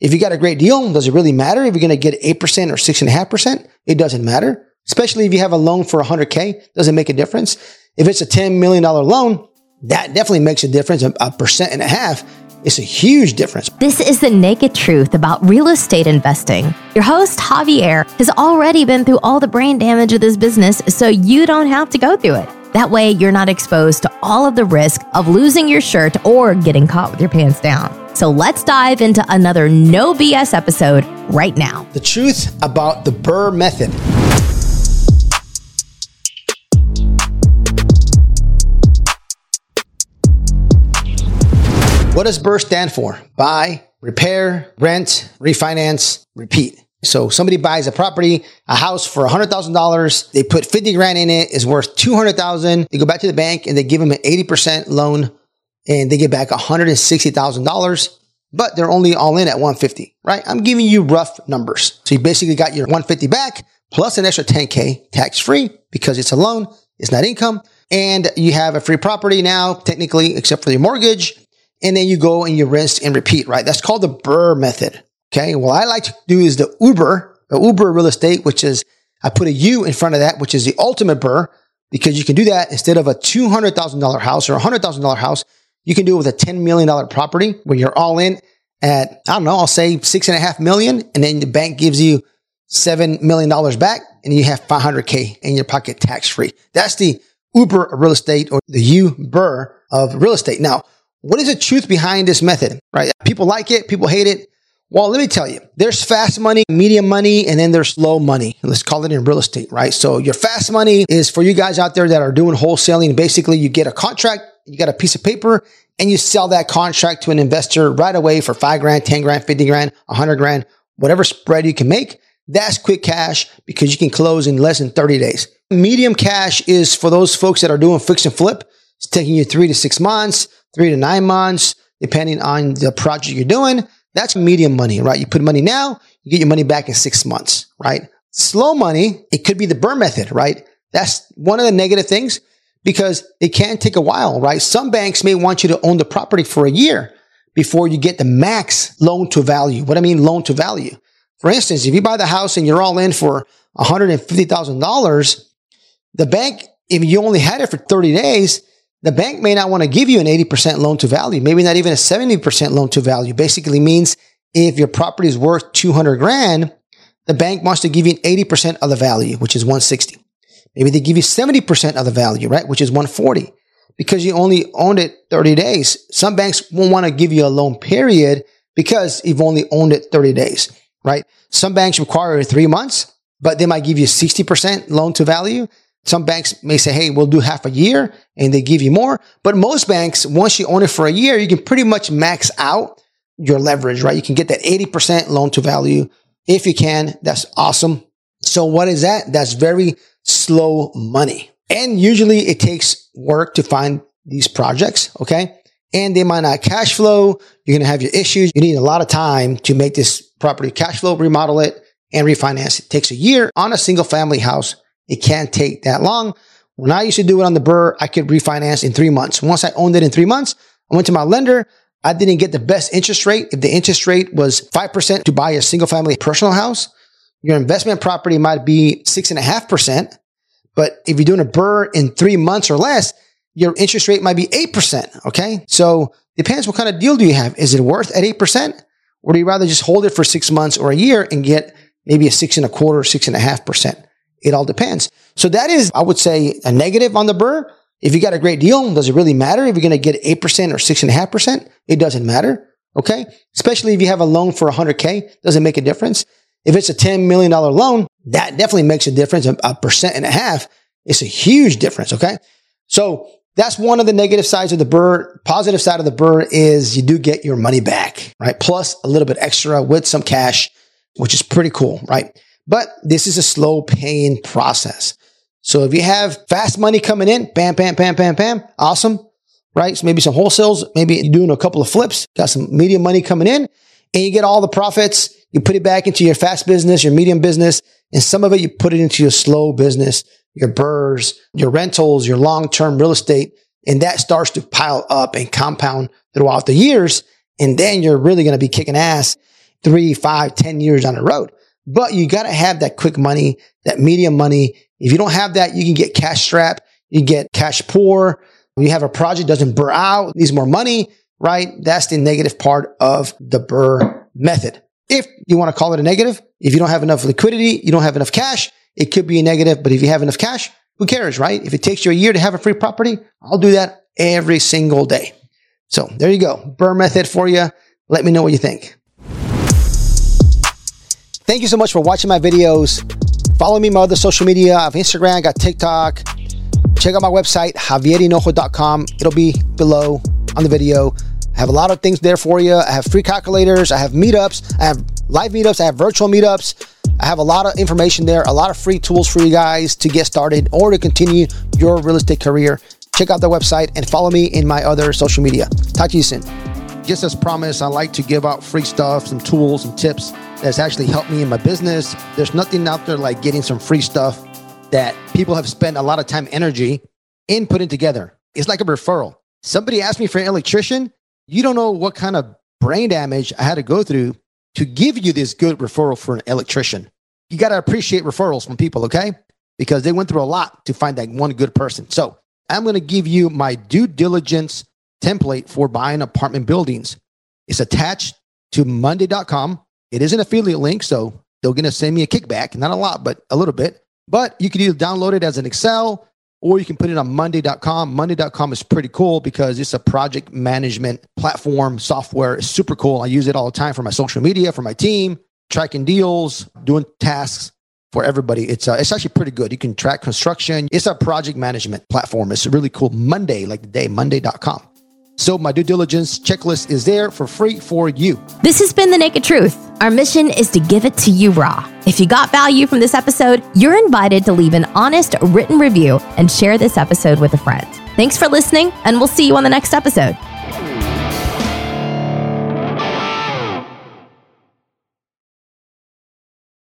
If you got a great deal, does it really matter if you're going to get 8% or 6.5%? It doesn't matter. Especially if you have a loan for 100K, doesn't make a difference. If it's a $10 million loan, that definitely makes a difference. A percent and a half is a huge difference. This is the naked truth about real estate investing. Your host, Javier, has already been through all the brain damage of this business, so you don't have to go through it. That way, you're not exposed to all of the risk of losing your shirt or getting caught with your pants down. So let's dive into another no BS episode right now. The truth about the BRRRR method. What does BRRRR stand for? Buy, repair, rent, refinance, repeat. So somebody buys a property, a house for $100,000. They put 50 grand in it, is worth 200,000. They go back to the bank and they give them an 80% loan and they get back $160,000, but they're only all in at 150, right? I'm giving you rough numbers. So you basically got your 150 back plus an extra 10K tax free because it's a loan. It's not income. And you have a free property now, technically, except for your mortgage. And then you go and you rinse and repeat, right? That's called the BRRRR method. Okay. Well, I like to do is the Uber, the Uber real estate, which is I put a U in front of that, which is the ultimate BRRRR because you can do that instead of a $200,000 house or a $100,000 house. You can do it with a $10 million property where you're all in at, I don't know, I'll say six and a half million. And then the bank gives you $7 million back and you have 500K in your pocket tax free. That's the Uber real estate or the Uber of real estate. Now, what is the truth behind this method, right? People like it. People hate it. Well, let me tell you, there's fast money, medium money, and then there's slow money. Let's call it in real estate, right? So your fast money is for you guys out there that are doing wholesaling. Basically, you get a contract, you got a piece of paper, and you sell that contract to an investor right away for five grand, 10 grand, 50 grand, 100 grand, whatever spread you can make. That's quick cash because you can close in less than 30 days. Medium cash is for those folks that are doing fix and flip. It's taking you three to six months, three to nine months, depending on the project you're doing. That's medium money, right? You put money now, you get your money back in six months, right? Slow money, it could be the BRRRR method, right? That's one of the negative things because it can take a while, right? Some banks may want you to own the property for a year before you get the max loan to value. What I mean, loan to value. For instance, if you buy the house and you're all in for $150,000, the bank, if you only had it for 30 days, the bank may not want to give you an 80% loan to value, maybe not even a 70% loan to value. Basically means if your property is worth 200 grand, the bank wants to give you 80% of the value, which is 160. Maybe they give you 70% of the value, right? Which is 140 because you only owned it 30 days. Some banks won't want to give you a loan period because you've only owned it 30 days, right? Some banks require three months, but they might give you 60% loan to value. Some banks may say, Hey, we'll do half a year and they give you more. But most banks, once you own it for a year, you can pretty much max out your leverage, right? You can get that 80% loan to value. If you can, that's awesome. So what is that? That's very slow money. And usually it takes work to find these projects. Okay. And they might not cash flow. You're going to have your issues. You need a lot of time to make this property cash flow, remodel it and refinance. It takes a year on a single family house it can't take that long. When I used to do it on the BRRRR, I could refinance in three months. Once I owned it in three months, I went to my lender. I didn't get the best interest rate. If the interest rate was 5% to buy a single family personal house, your investment property might be six and a half percent. But if you're doing a BRRRR in three months or less, your interest rate might be 8%. Okay. So depends what kind of deal do you have? Is it worth at 8%? Or do you rather just hold it for six months or a year and get maybe a six and a quarter, six and a half percent? It all depends. So that is, I would say, a negative on the BRRRR. If you got a great deal, does it really matter if you're going to get 8% or 6.5%? It doesn't matter. Okay. Especially if you have a loan for 100K, doesn't make a difference. If it's a $10 million loan, that definitely makes a difference. A percent and a half is a huge difference. Okay. So that's one of the negative sides of the BRRRR. Positive side of the BRRRR is you do get your money back, right? Plus a little bit extra with some cash, which is pretty cool, right? But this is a slow paying process. So if you have fast money coming in, bam, bam, bam, bam, bam, awesome, right? So maybe some wholesales, maybe you're doing a couple of flips, got some medium money coming in, and you get all the profits. You put it back into your fast business, your medium business, and some of it you put it into your slow business, your BRRRRs, your rentals, your long-term real estate, and that starts to pile up and compound throughout the years. And then you're really going to be kicking ass three, five, ten years on the road. But you got to have that quick money, that medium money. If you don't have that, you can get cash strapped. You get cash poor. You have a project doesn't burn out, needs more money, right? That's the negative part of the BRRRR method. If you want to call it a negative, if you don't have enough liquidity, you don't have enough cash, it could be a negative. But if you have enough cash, who cares, right? If it takes you a year to have a free property, I'll do that every single day. So there you go. BRRRR method for you. Let me know what you think. Thank you so much for watching my videos. Follow me on my other social media. I have Instagram, I got TikTok. Check out my website, javierhinojo.com. It'll be below on the video. I have a lot of things there for you. I have free calculators. I have meetups. I have live meetups. I have virtual meetups. I have a lot of information there, a lot of free tools for you guys to get started or to continue your real estate career. Check out the website and follow me in my other social media. Talk to you soon. Just as promised, I like to give out free stuff, some tools and tips that's actually helped me in my business. There's nothing out there like getting some free stuff that people have spent a lot of time, energy in putting together. It's like a referral. Somebody asked me for an electrician. You don't know what kind of brain damage I had to go through to give you this good referral for an electrician. You got to appreciate referrals from people, okay? Because they went through a lot to find that one good person. So I'm going to give you my due diligence template for buying apartment buildings. It's attached to monday.com. It is an affiliate link, so they're going to send me a kickback, not a lot, but a little bit. But you can either download it as an Excel or you can put it on monday.com. Monday.com is pretty cool because it's a project management platform software. It's super cool. I use it all the time for my social media, for my team, tracking deals, doing tasks for everybody. It's uh, it's actually pretty good. You can track construction. It's a project management platform. It's really cool. Monday, like the day, monday.com. So my due diligence checklist is there for free for you. This has been The Naked Truth. Our mission is to give it to you raw. If you got value from this episode, you're invited to leave an honest written review and share this episode with a friend. Thanks for listening, and we'll see you on the next episode.